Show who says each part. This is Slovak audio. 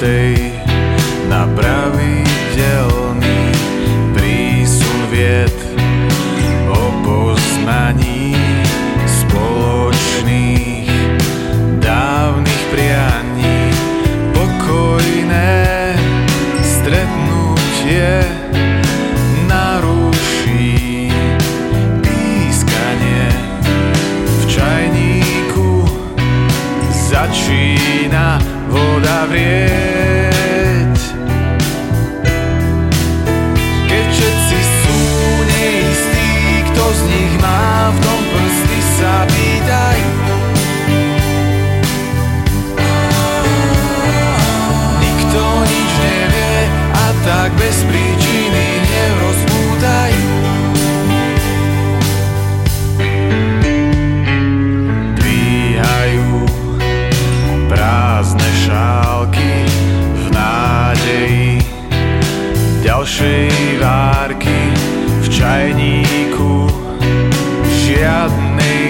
Speaker 1: tej na pravidelný prísun vied o poznaní spoločných dávnych prianí. Pokojné stretnutie naruší pískanie. V čajníku začína voda vrie szywarki w czajniku żadnej